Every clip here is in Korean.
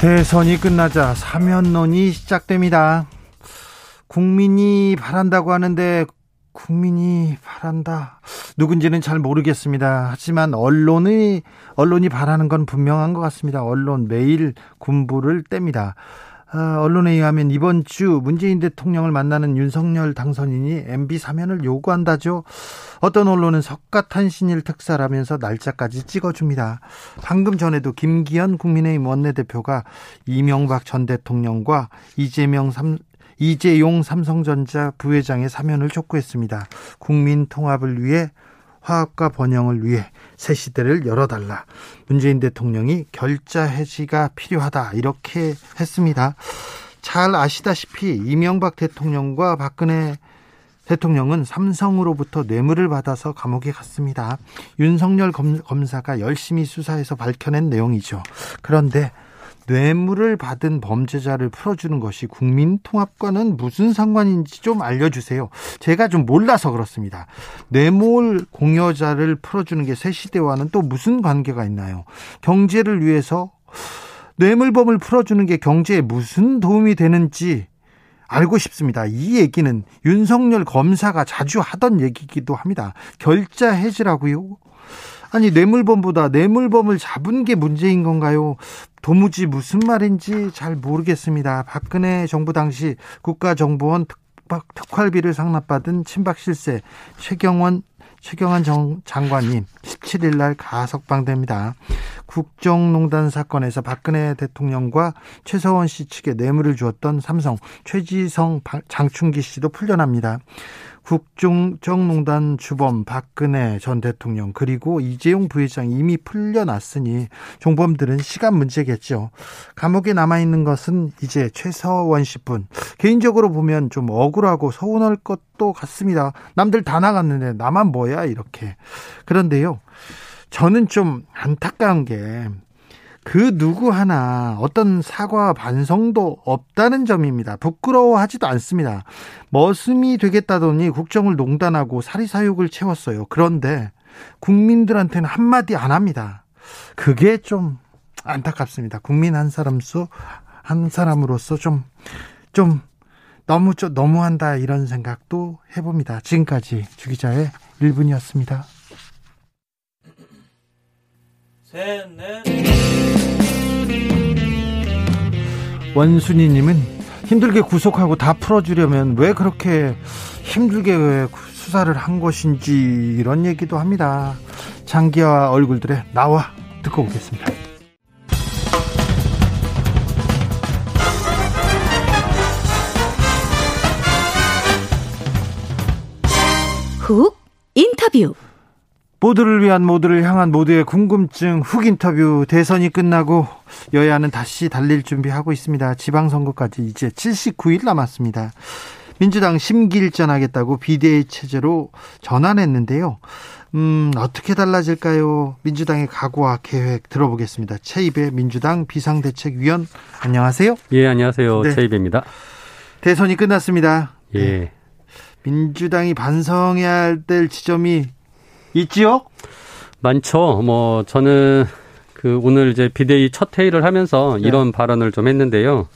대선이 끝나자 사면론이 시작됩니다. 국민이 바란다고 하는데 국민이 바란다. 누군지는 잘 모르겠습니다. 하지만 언론이 언론이 바라는 건 분명한 것 같습니다. 언론 매일 군부를 뗍니다. 아, 언론에 의하면 이번 주 문재인 대통령을 만나는 윤석열 당선인이 MB 사면을 요구한다죠. 어떤 언론은 석가탄신일 특사라면서 날짜까지 찍어줍니다. 방금 전에도 김기현 국민의힘 원내대표가 이명박 전 대통령과 이재명 삼, 이재용 삼성전자 부회장의 사면을 촉구했습니다. 국민 통합을 위해 화합과 번영을 위해 새 시대를 열어달라. 문재인 대통령이 결자 해지가 필요하다. 이렇게 했습니다. 잘 아시다시피 이명박 대통령과 박근혜 대통령은 삼성으로부터 뇌물을 받아서 감옥에 갔습니다. 윤석열 검사가 열심히 수사해서 밝혀낸 내용이죠. 그런데 뇌물을 받은 범죄자를 풀어주는 것이 국민 통합과는 무슨 상관인지 좀 알려주세요. 제가 좀 몰라서 그렇습니다. 뇌물 공여자를 풀어주는 게 새 시대와는 또 무슨 관계가 있나요? 경제를 위해서 뇌물범을 풀어주는 게 경제에 무슨 도움이 되는지 알고 싶습니다. 이 얘기는 윤석열 검사가 자주 하던 얘기기도 합니다. 결자 해지라고요? 아니 뇌물범보다 뇌물범을 잡은 게 문제인 건가요? 도무지 무슨 말인지 잘 모르겠습니다. 박근혜 정부 당시 국가정보원 특활비를 상납받은 친박 실세 최경원 최경환 정, 장관이 17일 날 가석방됩니다. 국정농단 사건에서 박근혜 대통령과 최서원 씨 측에 뇌물을 주었던 삼성 최지성 장충기 씨도 풀려납니다. 국정농단 주범 박근혜 전 대통령 그리고 이재용 부회장 이미 풀려났으니 종범들은 시간 문제겠죠. 감옥에 남아 있는 것은 이제 최서원 씨뿐. 개인적으로 보면 좀 억울하고 서운할 것도 같습니다. 남들 다 나갔는데 나만 뭐야 이렇게. 그런데요. 저는 좀 안타까운 게 그 누구 하나 어떤 사과 반성도 없다는 점입니다. 부끄러워하지도 않습니다. 머슴이 되겠다더니 국정을 농단하고 사리사욕을 채웠어요. 그런데 국민들한테는 한마디 안 합니다. 그게 좀 안타깝습니다. 국민 한 사람 수, 한 사람으로서 좀, 좀 너무, 좀 너무한다 이런 생각도 해봅니다. 지금까지 주기자의 1분이었습니다. 셋, 넷. 원순이님은 힘들게 구속하고 다 풀어주려면 왜 그렇게 힘들게 왜 수사를 한 것인지 이런 얘기도 합니다. 장기와 얼굴들의 나와 듣고 오겠습니다. 훅 인터뷰 모두를 위한 모두를 향한 모두의 궁금증 훅 인터뷰 대선이 끝나고 여야는 다시 달릴 준비하고 있습니다. 지방선거까지 이제 79일 남았습니다. 민주당 심기일전 하겠다고 비대위 체제로 전환했는데요. 음, 어떻게 달라질까요? 민주당의 각오와 계획 들어보겠습니다. 최입의 민주당 비상대책위원 안녕하세요. 예, 안녕하세요. 네. 최입입니다. 대선이 끝났습니다. 예. 네. 민주당이 반성해야 될 지점이 있지요? 많죠. 뭐 저는 그 오늘 이제 비대위 첫 회의를 하면서 네. 이런 발언을 좀 했는데요.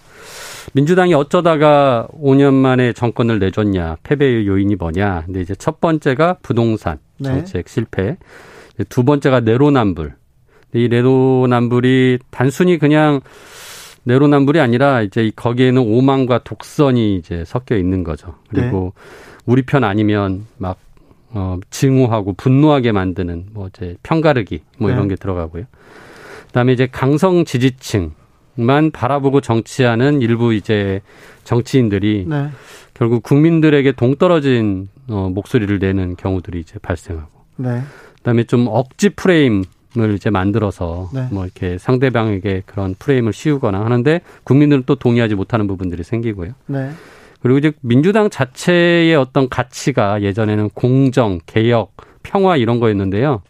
민주당이 어쩌다가 5년 만에 정권을 내줬냐, 패배의 요인이 뭐냐. 근데 이제 첫 번째가 부동산 네. 정책 네. 실패. 두 번째가 내로남불. 이 내로남불이 단순히 그냥 내로남불이 아니라 이제 거기에는 오만과 독선이 이제 섞여 있는 거죠. 그리고 네. 우리 편 아니면 막 어, 증오하고 분노하게 만드는 뭐 이제 편가르기 뭐 이런 네. 게 들어가고요. 그다음에 이제 강성 지지층만 바라보고 정치하는 일부 이제 정치인들이 네. 결국 국민들에게 동떨어진 어, 목소리를 내는 경우들이 이제 발생하고. 네. 그다음에 좀 억지 프레임 을 이제 만들어서 네. 뭐 이렇게 상대방에게 그런 프레임을 씌우거나 하는데 국민들은 또 동의하지 못하는 부분들이 생기고요. 네. 그리고 이제 민주당 자체의 어떤 가치가 예전에는 공정, 개혁, 평화 이런 거였는데요.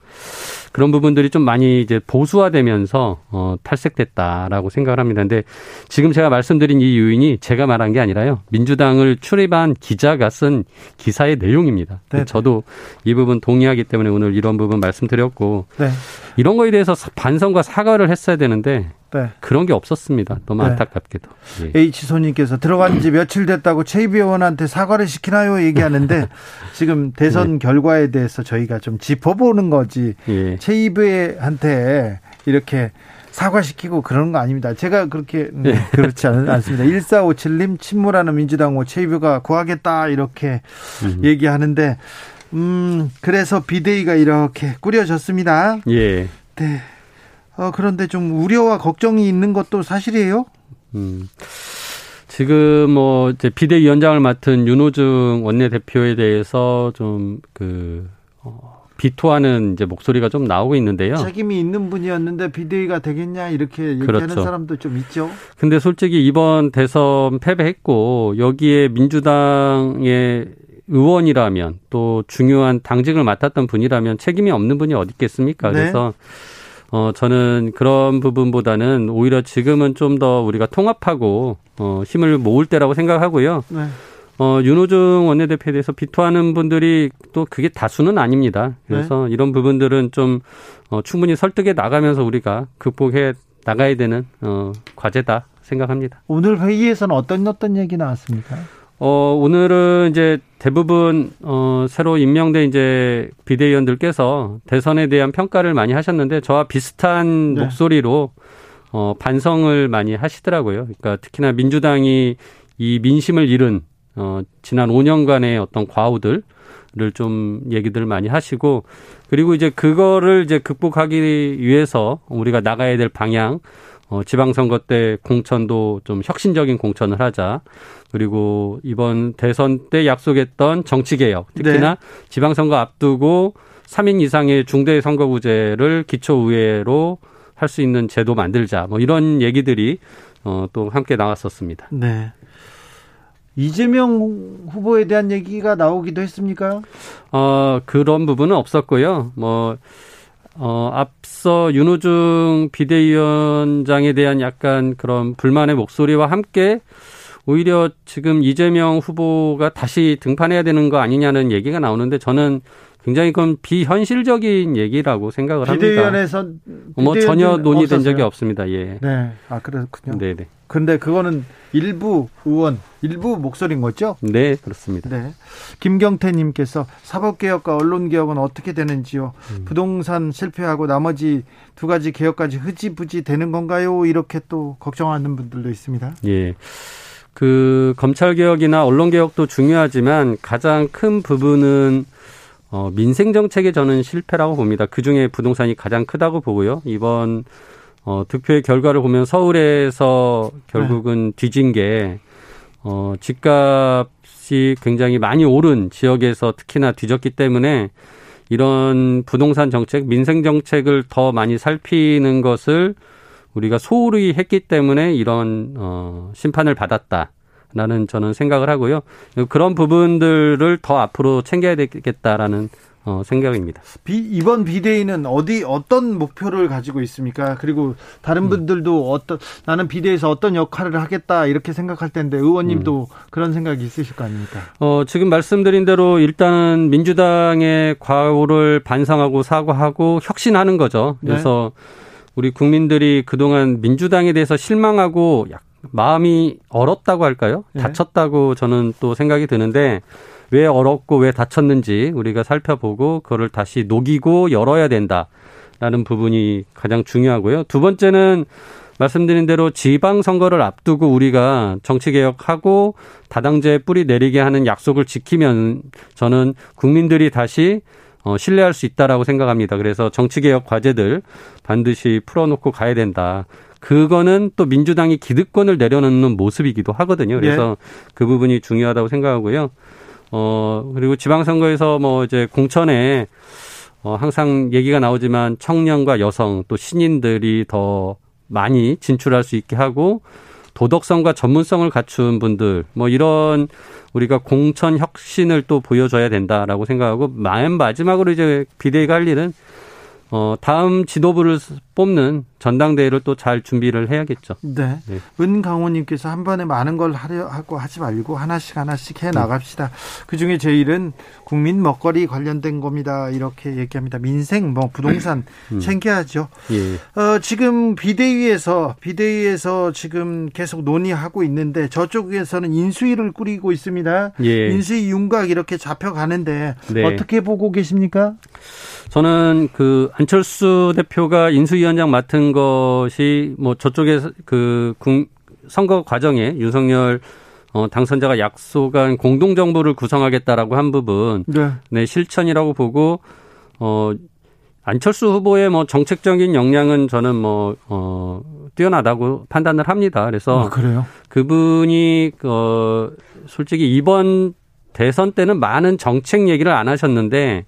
그런 부분들이 좀 많이 이제 보수화되면서 어, 탈색됐다라고 생각을 합니다. 근데 지금 제가 말씀드린 이 요인이 제가 말한 게 아니라요. 민주당을 출입한 기자가 쓴 기사의 내용입니다. 네. 저도 이 부분 동의하기 때문에 오늘 이런 부분 말씀드렸고 네. 이런 거에 대해서 반성과 사과를 했어야 되는데 네. 그런 게 없었습니다. 너무 네. 안타깝게도. 예. H 소님께서 들어간 지 며칠 됐다고 최이비 의원한테 사과를 시키나요? 얘기하는데 지금 대선 결과에 대해서 저희가 좀 짚어보는 거지. 예. 최이비한테 이렇게 사과시키고 그런 거 아닙니다. 제가 그렇게 네, 그렇지 않, 않습니다. 1457님 침몰하는 민주당 호 최이비가 구하겠다 이렇게 음. 얘기하는데 음 그래서 비대위가 이렇게 꾸려졌습니다. 예. 네. 어, 그런데 좀 우려와 걱정이 있는 것도 사실이에요? 음. 지금 뭐 이제 비대위원장을 맡은 윤호중 원내대표에 대해서 좀그 어, 비토하는 이제 목소리가 좀 나오고 있는데요. 책임이 있는 분이었는데 비대위가 되겠냐 이렇게 얘기하는 그렇죠. 사람도 좀 있죠. 근데 솔직히 이번 대선 패배했고 여기에 민주당의 의원이라면 또 중요한 당직을 맡았던 분이라면 책임이 없는 분이 어디 있겠습니까? 네. 그래서 어 저는 그런 부분보다는 오히려 지금은 좀 더 우리가 통합하고 어 힘을 모을 때라고 생각하고요. 네. 어, 윤호중 원내대표에 대해서 비토하는 분들이 또 그게 다수는 아닙니다. 그래서 이런 부분들은 좀 어, 충분히 설득해 나가면서 우리가 극복해 나가야 되는 어, 과제다 생각합니다. 오늘 회의에서는 어떤 어떤 얘기 나왔습니까? 어, 오늘은 이제 대부분 어, 새로 임명된 이제 비대위원들께서 대선에 대한 평가를 많이 하셨는데 저와 비슷한 네. 목소리로 어, 반성을 많이 하시더라고요. 그러니까 특히나 민주당이 이 민심을 잃은 어, 지난 5년간의 어떤 과오들을 좀 얘기들 많이 하시고 그리고 이제 그거를 이제 극복하기 위해서 우리가 나가야 될 방향 어, 지방선거 때 공천도 좀 혁신적인 공천을 하자. 그리고 이번 대선 때 약속했던 정치개혁, 특히나 지방선거 앞두고 3인 이상의 중대 선거구제를 기초의회로 할 수 있는 제도 만들자. 뭐 이런 얘기들이 어, 또 함께 나왔었습니다. 네. 이재명 후보에 대한 얘기가 나오기도 했습니까? 어, 그런 부분은 없었고요. 뭐, 어, 앞서 윤호중 비대위원장에 대한 약간 그런 불만의 목소리와 함께 오히려 지금 이재명 후보가 다시 등판해야 되는 거 아니냐는 얘기가 나오는데 저는 굉장히 그건 비현실적인 얘기라고 생각을 합니다. 비대위원회에서 뭐 전혀 논의된 적이 없었어요. 없습니다. 예. 네. 아 그렇군요. 네네. 근데 그거는 일부 의원, 일부 목소리인 거죠? 네, 그렇습니다. 네. 김경태님께서 사법개혁과 언론개혁은 어떻게 되는지요? 음. 부동산 실패하고 나머지 두 가지 개혁까지 흐지부지 되는 건가요? 이렇게 또 걱정하는 분들도 있습니다. 예. 그 검찰 개혁이나 언론 개혁도 중요하지만 가장 큰 부분은 어 민생 정책의 저는 실패라고 봅니다. 그 중에 부동산이 가장 크다고 보고요. 이번 어 득표의 결과를 보면 서울에서 결국은 뒤진 게 어 집값이 굉장히 많이 오른 지역에서 특히나 뒤졌기 때문에 이런 부동산 정책, 민생 정책을 더 많이 살피는 것을 우리가 소홀히 했기 때문에 이런 어 심판을 받았다 라는 저는 생각을 하고요. 그런 부분들을 더 앞으로 챙겨야 되겠다라는 어 생각입니다. 비, 이번 비대위는 어디 어떤 목표를 가지고 있습니까? 그리고 음. 다른 분들도 어떤 나는 비대위에서 어떤 역할을 하겠다 이렇게 생각할 텐데 의원님도 음. 그런 생각이 있으실 거 아닙니까? 어 지금 말씀드린 대로 일단은 민주당의 과오를 반성하고 사과하고 혁신하는 거죠. 그래서 우리 국민들이 그동안 민주당에 대해서 실망하고 약 마음이 얼었다고 할까요? 네. 다쳤다고 저는 또 생각이 드는데 왜 얼었고 왜 다쳤는지 우리가 살펴보고 그거를 다시 녹이고 열어야 된다라는 부분이 가장 중요하고요. 두 번째는 말씀드린 대로 지방 선거를 앞두고 우리가 정치 개혁하고 다당제 뿌리 내리게 하는 약속을 지키면 저는 국민들이 다시 어, 신뢰할 수 있다라고 생각합니다. 그래서 정치개혁 과제들 반드시 풀어놓고 가야 된다. 그거는 또 민주당이 기득권을 내려놓는 모습이기도 하거든요. 그래서 그 부분이 중요하다고 생각하고요. 어, 그리고 지방선거에서 뭐 이제 공천에 어, 항상 얘기가 나오지만 청년과 여성 또 신인들이 더 많이 진출할 수 있게 하고 도덕성과 전문성을 갖춘 분들 뭐 이런 우리가 공천 혁신을 또 보여줘야 된다라고 생각하고 맨 마지막으로 이제 비대위가 할 일은 어, 다음 지도부를 뽑는 전당대회를 또 잘 준비를 해야겠죠. 네. 네. 은강호님께서 한 번에 많은 걸 하려 하고 하지 말고 하나씩 하나씩 해 나갑시다. 그 중에 제일은 국민 먹거리 관련된 겁니다. 이렇게 얘기합니다. 민생, 뭐 부동산 음. 챙겨야죠. 예. 어, 지금 비대위에서 비대위에서 지금 계속 논의하고 있는데 저쪽에서는 인수위를 꾸리고 있습니다. 예. 인수위 윤곽 이렇게 잡혀가는데 네. 어떻게 보고 계십니까? 저는 그 안철수 대표가 인수위원장 맡은 것이 뭐 저쪽에 그 선거 과정에 윤석열 어, 당선자가 약속한 공동정부를 구성하겠다라고 한 부분, 네. 네, 실천이라고 보고, 어, 안철수 후보의 뭐 정책적인 역량은 저는 뭐, 어, 뛰어나다고 판단을 합니다. 그래서. 아, 그래요? 그분이, 어, 솔직히 이번 대선 때는 많은 정책 얘기를 안 하셨는데,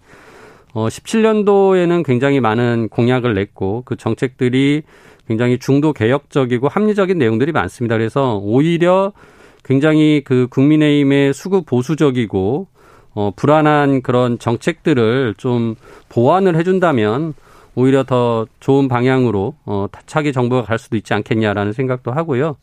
어, 17년도에는 굉장히 많은 공약을 냈고 그 정책들이 굉장히 중도 개혁적이고 합리적인 내용들이 많습니다. 그래서 오히려 굉장히 그 국민의힘의 수구 보수적이고 어, 불안한 그런 정책들을 좀 보완을 해준다면 오히려 더 좋은 방향으로 어, 차기 정부가 갈 수도 있지 않겠냐라는 생각도 하고요.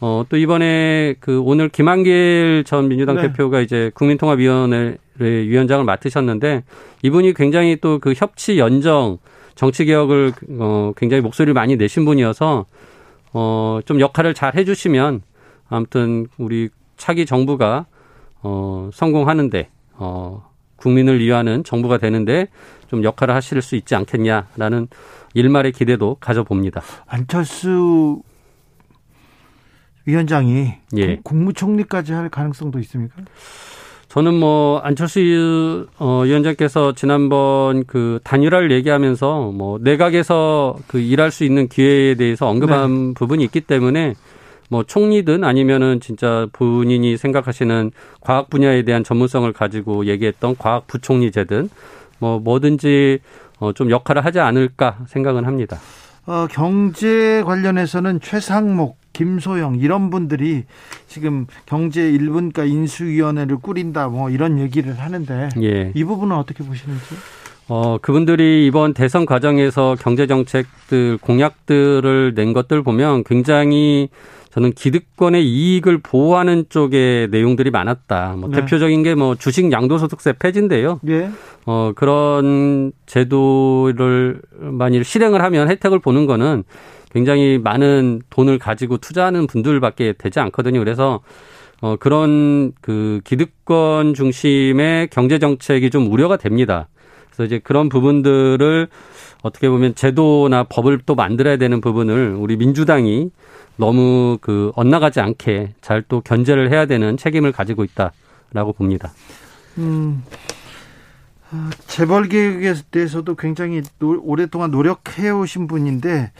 어, 또 이번에 그 오늘 김한길 전 민주당 네. 대표가 이제 국민통합위원회 위원장을 맡으셨는데 이분이 굉장히 또 그 협치 연정 정치 개혁을 어, 굉장히 목소리를 많이 내신 분이어서 어, 좀 역할을 잘 해주시면 아무튼 우리 차기 정부가 어, 성공하는데 어, 국민을 위하는 정부가 되는데 좀 역할을 하실 수 있지 않겠냐라는 일말의 기대도 가져봅니다. 안철수 위원장이 예. 국무총리까지 할 가능성도 있습니까? 저는 뭐 안철수 어, 위원장께서 지난번 그 단일화를 얘기하면서 뭐 내각에서 그 일할 수 있는 기회에 대해서 언급한 네. 부분이 있기 때문에 뭐 총리든 아니면은 진짜 본인이 생각하시는 과학 분야에 대한 전문성을 가지고 얘기했던 과학 부총리제든 뭐 뭐든지 어, 좀 역할을 하지 않을까 생각은 합니다. 어, 경제 관련해서는 최상목 김소영 이런 분들이 지금 경제 1분과 인수위원회를 꾸린다 뭐 이런 얘기를 하는데 예. 이 부분은 어떻게 보시는지? 어, 그분들이 이번 대선 과정에서 경제 정책들 공약들을 낸 것들 보면 굉장히 저는 기득권의 이익을 보호하는 쪽의 내용들이 많았다. 뭐 네. 대표적인 게 뭐 주식 양도소득세 폐지인데요. 예. 어, 그런 제도를 만일 실행을 하면 혜택을 보는 거는 굉장히 많은 돈을 가지고 투자하는 분들밖에 되지 않거든요. 그래서 어 그런 그 기득권 중심의 경제 정책이 좀 우려가 됩니다. 그래서 이제 그런 부분들을 어떻게 보면 제도나 법을 또 만들어야 되는 부분을 우리 민주당이 너무 그 엇나가지 않게 잘 또 견제를 해야 되는 책임을 가지고 있다라고 봅니다. 음. 아, 재벌 개혁에 대해서도 굉장히 노, 오랫동안 노력해 오신 분인데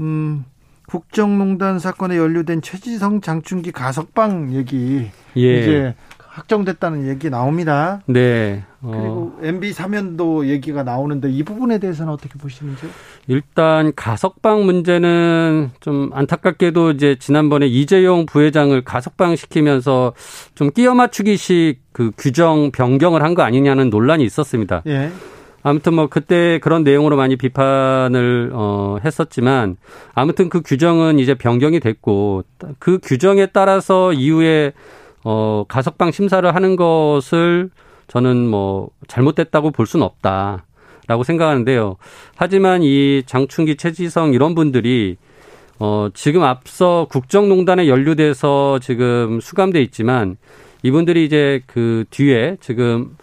음, 국정농단 사건에 연루된 최지성 장충기 가석방 얘기 예. 이제 확정됐다는 얘기 나옵니다. 네. 어. 그리고 MB 사면도 얘기가 나오는데 이 부분에 대해서는 어떻게 보시는지요? 일단 가석방 문제는 좀 안타깝게도 이제 지난번에 이재용 부회장을 가석방 시키면서 좀 끼어 맞추기식 그 규정 변경을 한 거 아니냐는 논란이 있었습니다. 예. 아무튼 뭐 그때 그런 내용으로 많이 비판을 어 했었지만 아무튼 그 규정은 이제 변경이 됐고 그 규정에 따라서 이후에 어 가석방 심사를 하는 것을 저는 뭐 잘못됐다고 볼 수는 없다 라고 생각하는데요. 하지만 이 장충기 최지성 이런 분들이 어 지금 앞서 국정농단에 연루돼서 지금 수감돼 있지만 이분들이 이제 그 뒤에 지금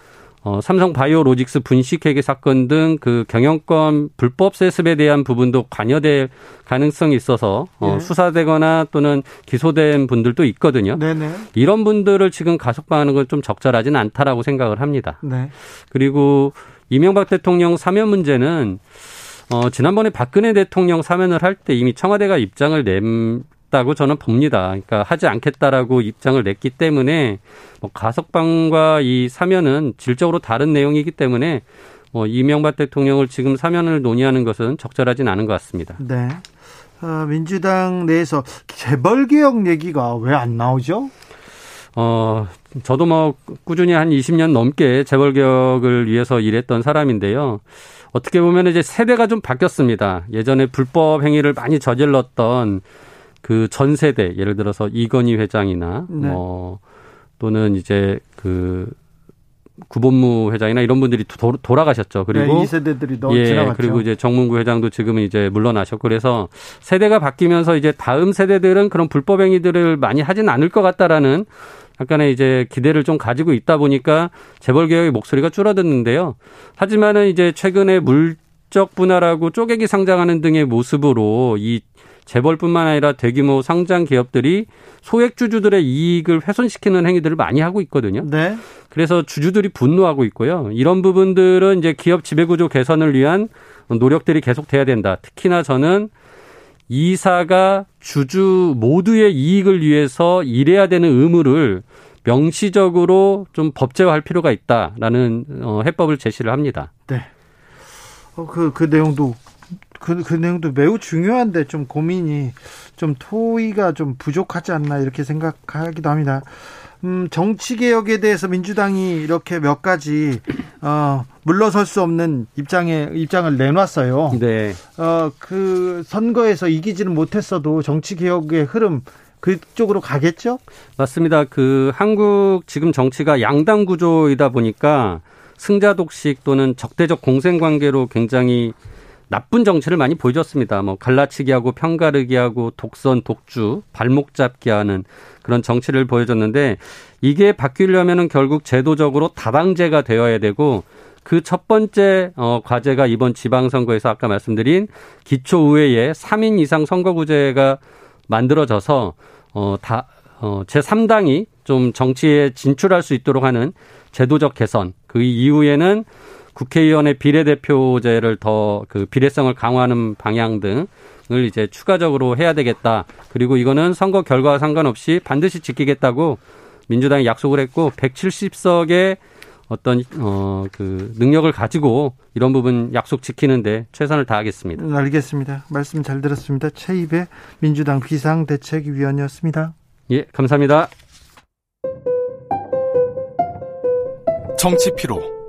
어, 삼성 바이오로직스 분식회계 사건 등 그 경영권 불법 세습에 대한 부분도 관여될 가능성이 있어서 어, 네. 수사되거나 또는 기소된 분들도 있거든요. 네네. 이런 분들을 지금 가석방하는 건 좀 적절하지는 않다라고 생각을 합니다. 네. 그리고 이명박 대통령 사면 문제는 어, 지난번에 박근혜 대통령 사면을 할 때 이미 청와대가 입장을 낸 다고 저는 봅니다. 그러니까 하지 않겠다라고 입장을 냈기 때문에 뭐 가석방과 이 사면은 질적으로 다른 내용이기 때문에 뭐 이명박 대통령을 지금 사면을 논의하는 것은 적절하진 않은 것 같습니다. 네. 어, 민주당 내에서 재벌 개혁 얘기가 왜 안 나오죠? 어, 저도 뭐 꾸준히 한 20년 넘게 재벌 개혁을 위해서 일했던 사람인데요. 어떻게 보면 이제 세대가 좀 바뀌었습니다. 예전에 불법 행위를 많이 저질렀던 그 전 세대, 예를 들어서 이건희 회장이나 네. 뭐 또는 이제 그 구본무 회장이나 이런 분들이 도, 돌아가셨죠. 그리고 네, 이 세대들이 너무 예, 지나갔죠. 그리고 이제 정문구 회장도 지금은 이제 물러나셨고 그래서 세대가 바뀌면서 이제 다음 세대들은 그런 불법 행위들을 많이 하진 않을 것 같다라는 약간의 이제 기대를 좀 가지고 있다 보니까 재벌 개혁의 목소리가 줄어들는데요. 하지만은 이제 최근에 물적 분할하고 쪼개기 상장하는 등의 모습으로 이 재벌뿐만 아니라 대규모 상장 기업들이 소액 주주들의 이익을 훼손시키는 행위들을 많이 하고 있거든요. 네. 그래서 주주들이 분노하고 있고요. 이런 부분들은 이제 기업 지배구조 개선을 위한 노력들이 계속돼야 된다. 특히나 저는 이사가 주주 모두의 이익을 위해서 일해야 되는 의무를 명시적으로 좀 법제화할 필요가 있다라는 어, 해법을 제시를 합니다. 네. 어, 그, 그 내용도 그, 그 내용도 매우 중요한데 좀 고민이 좀 토의가 좀 부족하지 않나 이렇게 생각하기도 합니다. 음, 정치 개혁에 대해서 민주당이 이렇게 몇 가지 어, 물러설 수 없는 입장에 입장을 내놨어요. 네. 어, 그 선거에서 이기지는 못했어도 정치 개혁의 흐름 그쪽으로 가겠죠? 맞습니다. 그 한국 지금 정치가 양당 구조이다 보니까 승자 독식 또는 적대적 공생 관계로 굉장히 나쁜 정치를 많이 보여줬습니다. 뭐 갈라치기하고 편가르기하고 독선 독주 발목 잡기 하는 그런 정치를 보여줬는데 이게 바뀌려면은 결국 제도적으로 다당제가 되어야 되고 그 첫 번째 어 과제가 이번 지방선거에서 아까 말씀드린 기초의회에 3인 이상 선거구제가 만들어져서 어다 어, 제3당이 좀 정치에 진출할 수 있도록 하는 제도적 개선. 그 이후에는 국회의원의 비례대표제를 더 그 비례성을 강화하는 방향 등을 이제 추가적으로 해야 되겠다. 그리고 이거는 선거 결과와 상관없이 반드시 지키겠다고 민주당이 약속을 했고 170석의 어떤 어 그 능력을 가지고 이런 부분 약속 지키는데 최선을 다하겠습니다. 음, 알겠습니다. 말씀 잘 들었습니다. 최입의 민주당 비상대책위원이었습니다. 예, 감사합니다. 정치 피로,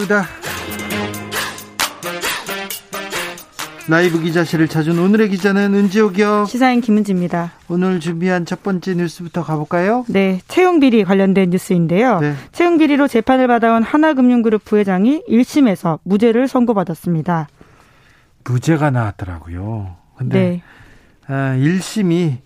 수다 라이브 기자실을 찾은 오늘의 기자는 은지옥이요 시사인 김은지입니다. 오늘 준비한 첫 번째 뉴스부터 가볼까요? 네, 채용 비리 관련된 뉴스인데요. 네. 채용 비리로 재판을 받아온 하나금융그룹 부회장이 1심에서 무죄를 선고받았습니다. 무죄가 나왔더라고요. 근데 네. 아, 1심이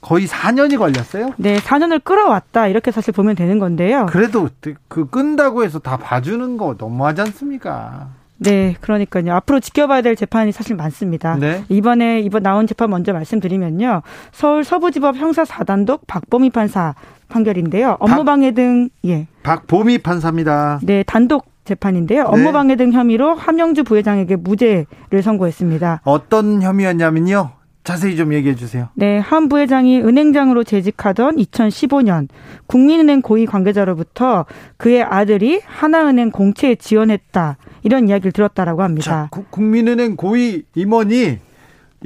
거의 4년이 걸렸어요? 네, 4년을 끌어왔다 이렇게 사실 보면 되는 건데요. 그래도 그 끈다고 해서 다 봐주는 거 너무하지 않습니까? 네, 그러니까요. 앞으로 지켜봐야 될 재판이 사실 많습니다. 네. 이번에 이번 나온 재판 먼저 말씀드리면요. 서울 서부지법 형사 4단독 박범희 판사 판결인데요. 업무방해 등 예. 박범희 판사입니다. 네, 단독 재판인데요. 네. 업무방해 등 혐의로 함영주 부회장에게 무죄를 선고했습니다. 어떤 혐의였냐면요. 자세히 좀 얘기해 주세요. 네, 한 부회장이 은행장으로 재직하던 2015년 국민은행 고위 관계자로부터 그의 아들이 하나은행 공채에 지원했다. 이런 이야기를 들었다라고 합니다. 자, 국민은행 고위 임원이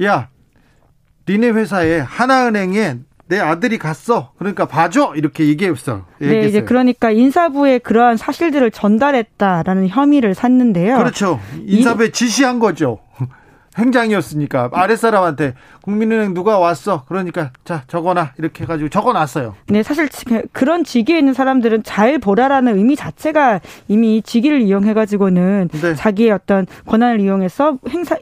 야, 니네 회사에 하나은행에 내 아들이 갔어. 그러니까 봐줘. 이렇게 얘기했어. 네, 이제 그러니까 인사부에 그러한 사실들을 전달했다라는 혐의를 샀는데요. 그렇죠. 인사부에 지시한 거죠. 행장이었으니까 아랫사람한테 국민은행 누가 왔어 그러니까 자 적어놔 이렇게 해가지고 적어놨어요. 네 사실 그런 직위에 있는 사람들은 잘 보라라는 의미 자체가 이미 직위를 이용해가지고는 네. 자기의 어떤 권한을 이용해서 행사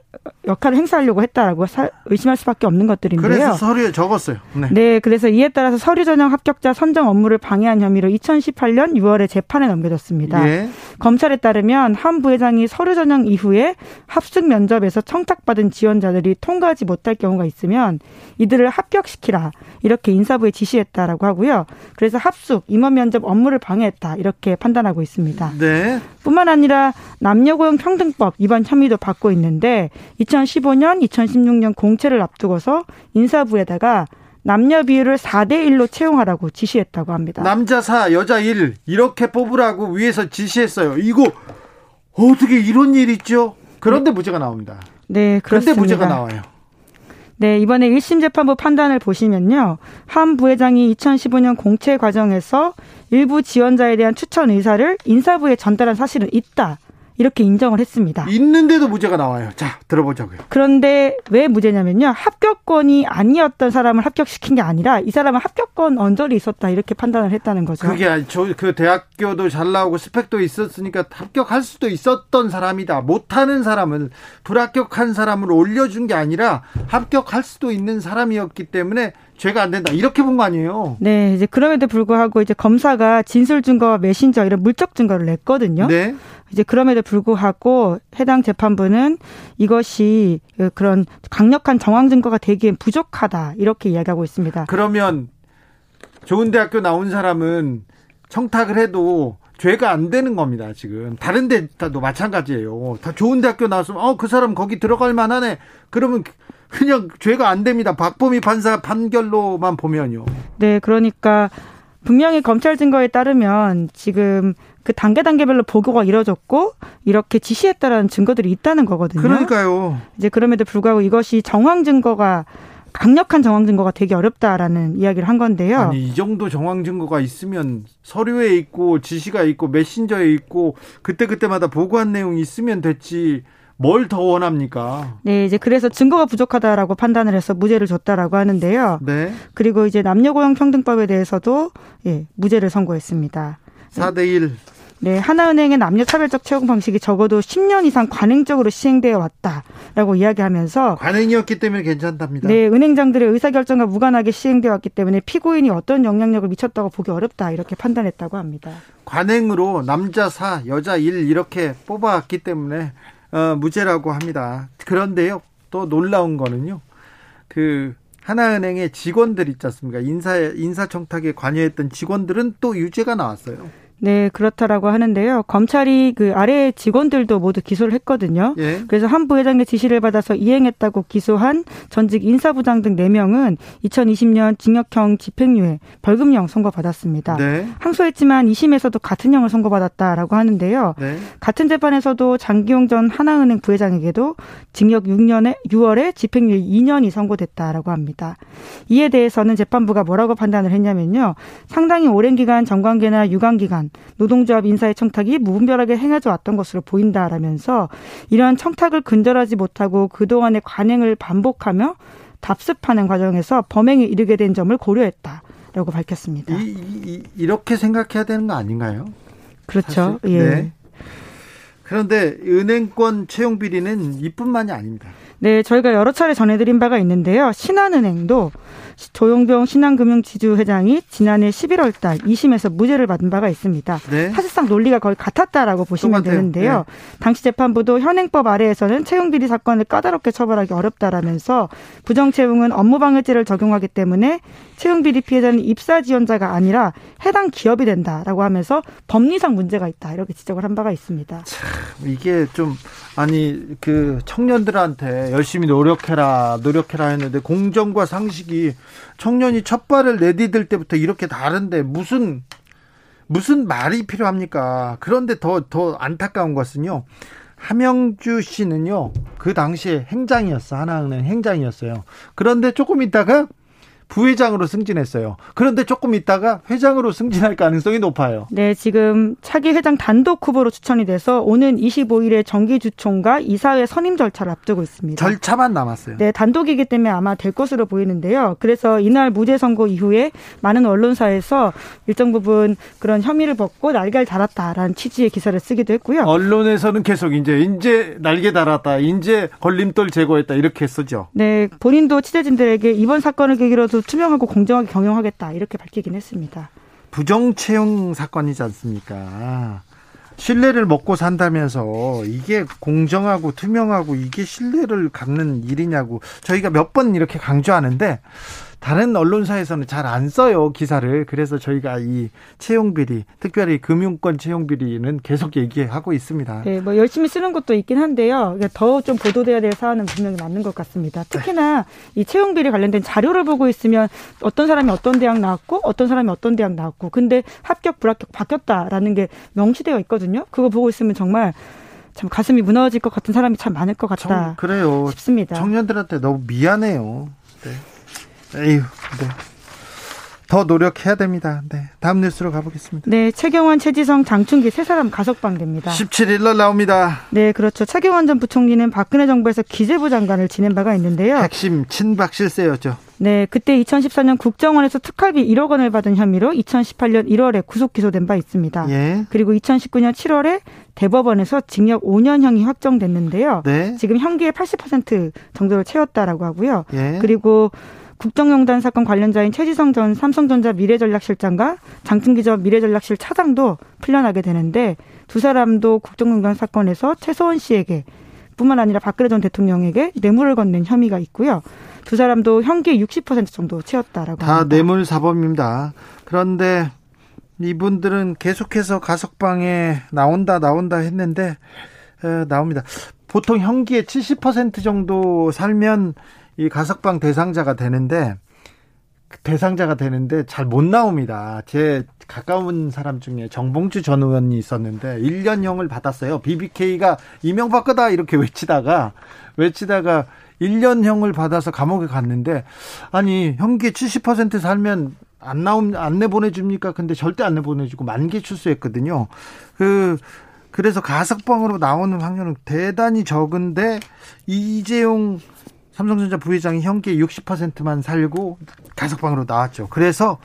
역할을 행사하려고 했다라고 사, 의심할 수밖에 없는 것들인데요. 그래서 서류에 적었어요. 네. 네, 그래서 이에 따라서 서류 전형 합격자 선정 업무를 방해한 혐의로 2018년 6월에 재판에 넘겨졌습니다. 예. 검찰에 따르면 한 부회장이 서류 전형 이후에 합숙 면접에서 청탁받은 지원자들이 통과하지 못할 경우가 있으면 이들을 합격시키라 이렇게 인사부에 지시했다라고 하고요. 그래서 합숙 임원 면접 업무를 방해했다 이렇게 판단하고 있습니다. 네. 뿐만 아니라 남녀고용 평등법 위반 혐의도 받고 있는데 2015년, 2016년 공채를 앞두고서 인사부에다가 남녀 비율을 4대 1로 채용하라고 지시했다고 합니다. 남자 4, 여자 1 이렇게 뽑으라고 위에서 지시했어요. 이거 어떻게 이런 일 있죠? 그런데 네. 무죄가 나옵니다. 네, 그런데 무죄가 나와요. 네, 이번에 1심 재판부 판단을 보시면요. 한 부회장이 2015년 공채 과정에서 일부 지원자에 대한 추천 의사를 인사부에 전달한 사실은 있다. 이렇게 인정을 했습니다. 있는데도 무죄가 나와요. 자, 들어보자고요. 그런데 왜 무죄냐면요. 합격권이 아니었던 사람을 합격시킨 게 아니라 이 사람은 합격권 언저리 있었다 이렇게 판단을 했다는 거죠. 그게 저 그 대학교도 잘 나오고 스펙도 있었으니까 합격할 수도 있었던 사람이다. 못하는 사람은 불합격한 사람을 올려준 게 아니라 합격할 수도 있는 사람이었기 때문에 죄가 안 된다. 이렇게 본 거 아니에요? 네, 이제 그럼에도 불구하고 이제 검사가 진술 증거와 메신저 이런 물적 증거를 냈거든요. 네. 이제 그럼에도 불구하고 해당 재판부는 이것이 그런 강력한 정황 증거가 되기엔 부족하다 이렇게 이야기하고 있습니다. 그러면 좋은 대학교 나온 사람은 청탁을 해도 죄가 안 되는 겁니다, 지금. 다른 데도 마찬가지예요. 다 좋은 대학교 나왔으면, 어, 그 사람 거기 들어갈 만하네. 그러면 그냥 죄가 안 됩니다. 박범희 판사 판결로만 보면요. 네, 그러니까 분명히 검찰 증거에 따르면 지금 그 단계 단계별로 보고가 이뤄졌고 이렇게 지시했다라는 증거들이 있다는 거거든요. 그러니까요. 이제 그럼에도 불구하고 이것이 정황 증거가 강력한 정황 증거가 되게 어렵다라는 이야기를 한 건데요. 아니 이 정도 정황 증거가 있으면 서류에 있고 지시가 있고 메신저에 있고 그때 그때마다 보고한 내용이 있으면 됐지. 뭘 더 원합니까? 네, 이제 그래서 증거가 부족하다라고 판단을 해서 무죄를 줬다라고 하는데요. 네. 그리고 이제 남녀고용 평등법에 대해서도 예, 무죄를 선고했습니다. 4대 1. 네, 하나은행의 남녀 차별적 채용 방식이 적어도 10년 이상 관행적으로 시행되어 왔다라고 이야기하면서 관행이었기 때문에 괜찮답니다. 네, 은행장들의 의사결정과 무관하게 시행되어 왔기 때문에 피고인이 어떤 영향력을 미쳤다고 보기 어렵다 이렇게 판단했다고 합니다. 관행으로 남자 4, 여자 1 이렇게 뽑아왔기 때문에 어, 무죄라고 합니다. 그런데요, 또 놀라운 거는요, 그 하나은행의 직원들 있지 않습니까? 인사 인사청탁에 관여했던 직원들은 또 유죄가 나왔어요. 네, 그렇다라고 하는데요. 검찰이 그 아래 직원들도 모두 기소를 했거든요. 예. 그래서 한 부회장의 지시를 받아서 이행했다고 기소한 전직 인사부장 등 4명은 2020년 징역형 집행유예, 벌금형 선고받았습니다. 네. 항소했지만 2심에서도 같은 형을 선고받았다라고 하는데요. 네. 같은 재판에서도 장기용 전 하나은행 부회장에게도 징역 6년에 6월에 집행유예 2년이 선고됐다라고 합니다. 이에 대해서는 재판부가 뭐라고 판단을 했냐면요. 상당히 오랜 기간 정관계나 유관기간 동안 노동조합 인사의 청탁이 무분별하게 행해져 왔던 것으로 보인다라면서 이러한 청탁을 근절하지 못하고 그동안의 관행을 반복하며 답습하는 과정에서 범행에 이르게 된 점을 고려했다 라고 밝혔습니다. 이, 이 렇게 생각해야 되는 거 아닌가요? 그렇죠. 예. 네. 그런데 은행권 채용 비리는 이뿐만이 아닙니다. 네, 저희가 여러 차례 전해드린 바가 있는데요. 신한은행도 조용병 신한금융지주 회장이 지난해 11월 달 2심에서 무죄를 받은 바가 있습니다. 네. 사실상 논리가 거의 같았다라고 보시면 똑같아요. 되는데요. 네. 당시 재판부도 현행법 아래에서는 채용 비리 사건을 까다롭게 처벌하기 어렵다라면서 부정 채용은 업무방해죄를 적용하기 때문에 채용 비리 피해자는 입사 지원자가 아니라 해당 기업이 된다라고 하면서 법리상 문제가 있다 이렇게 지적을 한 바가 있습니다. 참 이게 좀 아니 그 청년들한테 열심히 노력해라 노력해라 했는데 공정과 상식이 청년이 첫 발을 내디딜 때부터 이렇게 다른데 무슨 무슨 말이 필요합니까? 그런데 더 더 안타까운 것은요. 함영주 씨는요. 그 당시에 행장이었어. 하나은행 행장이었어요. 그런데 조금 있다가 부회장으로 승진했어요. 그런데 조금 있다가 회장으로 승진할 가능성이 높아요. 네, 지금 차기 회장 단독 후보로 추천이 돼서 오는 25일에 정기주총과 이사회 선임 절차를 앞두고 있습니다. 절차만 남았어요. 네, 단독이기 때문에 아마 될 것으로 보이는데요. 그래서 이날 무죄 선고 이후에 많은 언론사에서 일정 부분 그런 혐의를 벗고 날개를 달았다라는 취지의 기사를 쓰기도 했고요. 언론에서는 계속 이제 이제 날개 달았다, 이제 걸림돌 제거했다 이렇게 쓰죠. 네, 본인도 취재진들에게 이번 사건을 계기로 도 투명하고 공정하게 경영하겠다 이렇게 밝히긴 했습니다. 부정 채용 사건이지 않습니까? 신뢰를 먹고 산다면서 이게 공정하고 투명하고 이게 신뢰를 갖는 일이냐고 저희가 몇 번 이렇게 강조하는데 다른 언론사에서는 잘 안 써요 기사를 그래서 저희가 이 채용 비리 특별히 금융권 채용 비리는 계속 얘기하고 있습니다. 네, 뭐 열심히 쓰는 것도 있긴 한데요. 더 좀 보도돼야 될 사안은 분명히 맞는 것 같습니다. 특히나 이 채용 비리 관련된 자료를 보고 있으면 어떤 사람이 어떤 대학 나왔고 어떤 사람이 어떤 대학 나왔고 근데 합격 불합격 바뀌었다라는 게 명시되어 있거든요. 그거 보고 있으면 정말 참 가슴이 무너질 것 같은 사람이 참 많을 것 같다. 그래요. 싶습니다. 청년들한테 너무 미안해요. 네. 에휴, 네. 더 노력해야 됩니다. 네. 다음 뉴스로 가보겠습니다. 네. 최경환, 최지성, 장충기 세 사람 가석방됩니다. 17일 날 나옵니다. 네. 그렇죠. 최경환 전 부총리는 박근혜 정부에서 기재부 장관을 지낸 바가 있는데요. 핵심 친박 실세였죠. 네. 그때 2014년 국정원에서 특활비 1억 원을 받은 혐의로 2018년 1월에 구속 기소된 바 있습니다. 예. 그리고 2019년 7월에 대법원에서 징역 5년형이 확정됐는데요. 네. 지금 형기의 80% 정도를 채웠다라고 하고요. 예. 그리고 국정농단 사건 관련자인 최지성 전 삼성전자 미래전략실장과 장충기 전 미래전략실 차장도 풀려나게 되는데 두 사람도 국정농단 사건에서 최소원 씨에게 뿐만 아니라 박근혜 전 대통령에게 뇌물을 건넨 혐의가 있고요. 두 사람도 형기의 60% 정도 채웠다라고 다 합니다. 뇌물 사범입니다. 그런데 이분들은 계속해서 가석방에 나온다 나온다 했는데 에, 나옵니다. 보통 형기의 70% 정도 살면 이 가석방 대상자가 되는데 대상자가 되는데 잘 못 나옵니다. 제 가까운 사람 중에 정봉주 전 의원이 있었는데 1년형을 받았어요. BBK가 이명박 거다 이렇게 외치다가 외치다가 1년형을 받아서 감옥에 갔는데 아니 형기 70% 살면 안 나옴 안 내보내 줍니까? 근데 절대 안 내보내 주고 만기 출소했거든요. 그 그래서 가석방으로 나오는 확률은 대단히 적은데 이재용 삼성전자 부회장이 형기 60%만 살고 가석방으로 나왔죠. 그래서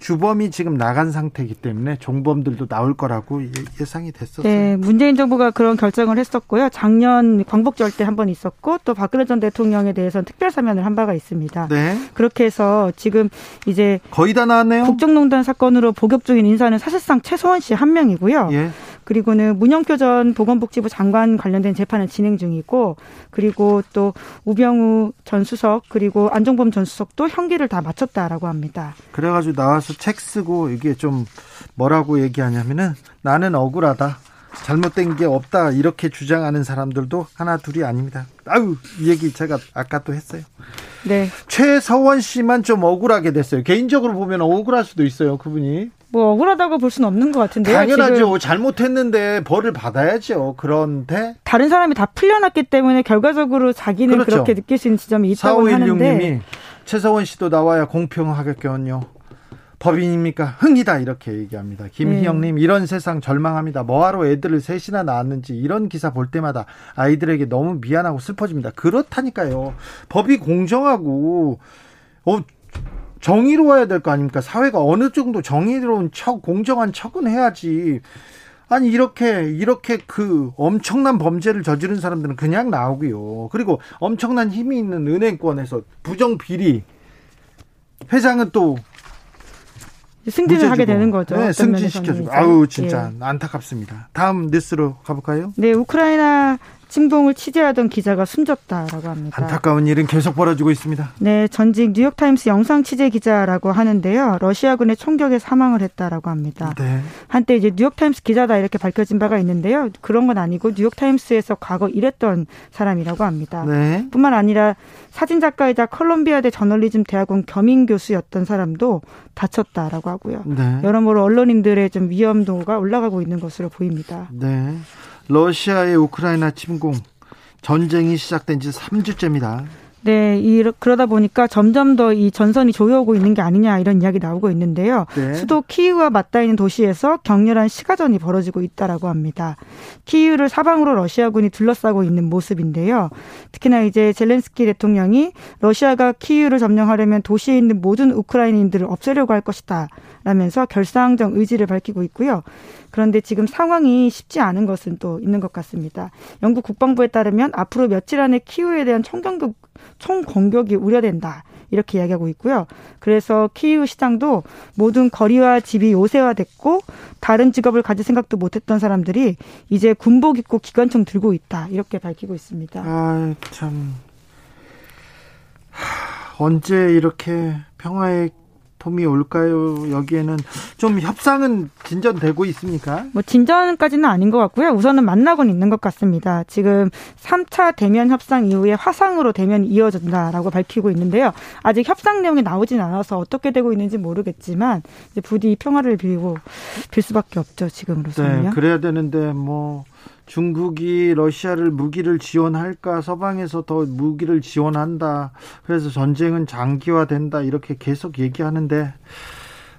주범이 지금 나간 상태이기 때문에 종범들도 나올 거라고 예, 예상이 됐었어요. 네, 문재인 정부가 그런 결정을 했었고요. 작년 광복절 때 한 번 있었고 또 박근혜 전 대통령에 대해서는 특별 사면을 한 바가 있습니다. 네. 그렇게 해서 지금 이제 거의 다 나왔네요. 국정농단 사건으로 복역 중인 인사는 사실상 최소원 씨한 명이고요. 예. 그리고는 문영표 전 보건복지부 장관 관련된 재판은 진행 중이고 그리고 또 우병우 전 수석 그리고 안종범 전 수석도 형기를 다 마쳤다라고 합니다. 그래가지고 나와서 책 쓰고 이게 좀 뭐라고 얘기하냐면은 나는 억울하다. 잘못된 게 없다 이렇게 주장하는 사람들도 하나 둘이 아닙니다. 아유 이 얘기 제가 아까 또 했어요. 네. 최서원 씨만 좀 억울하게 됐어요. 개인적으로 보면 억울할 수도 있어요. 그분이. 뭐 억울하다고 볼 수는 없는 것 같은데요. 당연하죠. 잘못했는데 벌을 받아야죠. 그런데 다른 사람이 다 풀려났기 때문에 결과적으로 자기는 그렇죠. 그렇게 느낄 수 있는 지점이 있다고 하는데 최서원 씨도 나와야 공평하겠군요. 법인입니까? 흥이다 이렇게 얘기합니다. 김희영님 네. 이런 세상 절망합니다. 뭐하러 애들을 셋이나 낳았는지 이런 기사 볼 때마다 아이들에게 너무 미안하고 슬퍼집니다. 그렇다니까요. 법이 공정하고 어, 정의로워야 될 거 아닙니까? 사회가 어느 정도 정의로운 척, 공정한 척은 해야지. 아니 이렇게 이렇게 그 엄청난 범죄를 저지른 사람들은 그냥 나오고요. 그리고 엄청난 힘이 있는 은행권에서 부정 비리 회장은 또 승진을 하게 되는 거죠. 네, 승진시켜주고. 아우 진짜 예. 안타깝습니다. 다음 뉴스로 가볼까요? 네, 우크라이나 침공을 취재하던 기자가 숨졌다라고 합니다. 안타까운 일은 계속 벌어지고 있습니다. 네, 전직 뉴욕타임스 영상 취재 기자라고 하는데요. 러시아군의 총격에 사망을 했다라고 합니다. 네. 한때 이제 뉴욕타임스 기자다 이렇게 밝혀진 바가 있는데요. 그런 건 아니고 뉴욕타임스에서 과거 일했던 사람이라고 합니다. 네. 뿐만 아니라 사진 작가이자 컬럼비아대 저널리즘 대학원 겸임 교수였던 사람도 다쳤다라고 하고요. 네. 여러모로 언론인들의 좀 위험도가 올라가고 있는 것으로 보입니다. 네. 러시아의 우크라이나 침공 전쟁이 시작된 지 3주째입니다. 네, 이, 그러다 보니까 점점 더 이 전선이 조여오고 있는 게 아니냐 이런 이야기 나오고 있는데요. 네. 수도 키이우와 맞닿아 있는 도시에서 격렬한 시가전이 벌어지고 있다라고 합니다. 키이우를 사방으로 러시아군이 둘러싸고 있는 모습인데요. 특히나 이제 젤렌스키 대통령이 러시아가 키이우를 점령하려면 도시에 있는 모든 우크라이나인들을 없애려고 할 것이다. 라면서 결사항정 의지를 밝히고 있고요. 그런데 지금 상황이 쉽지 않은 것은 또 있는 것 같습니다. 영국 국방부에 따르면 앞으로 며칠 안에 키우에 대한 총경극 총공격이 우려된다. 이렇게 이야기하고 있고요. 그래서 키이우 시장도 모든 거리와 집이 요새화됐고 다른 직업을 가질 생각도 못했던 사람들이 이제 군복 입고 기관총 들고 있다. 이렇게 밝히고 있습니다. 아, 참. 언제 이렇게 평화의 봄이 올까요? 여기에는 좀 협상은 진전되고 있습니까? 뭐 진전까지는 아닌 것 같고요. 우선은 만나고는 있는 것 같습니다. 지금 3차 대면 협상 이후에 화상으로 대면이 이어진다라고 밝히고 있는데요. 아직 협상 내용이 나오진 않아서 어떻게 되고 있는지 모르겠지만 이제 부디 평화를 빌고 빌 수밖에 없죠. 지금으로서는요. 네, 그래야 되는데 뭐 중국이 러시아를 무기를 지원할까 서방에서 더 무기를 지원한다 그래서 전쟁은 장기화된다 이렇게 계속 얘기하는데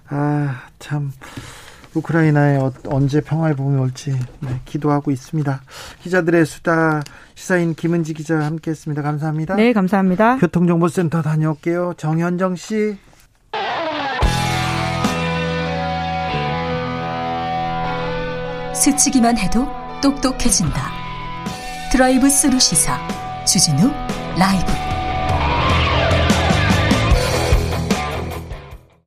아 참 우크라이나에 어, 언제 평화의 봄이 올지 네, 기도하고 있습니다. 기자들의 수다 시사인 김은지 기자 함께했습니다. 감사합니다. 네 감사합니다. 교통정보센터 다녀올게요. 정현정 씨. 스치기만 해도 똑똑해진다. 드라이브 스루 시사 주진우 라이브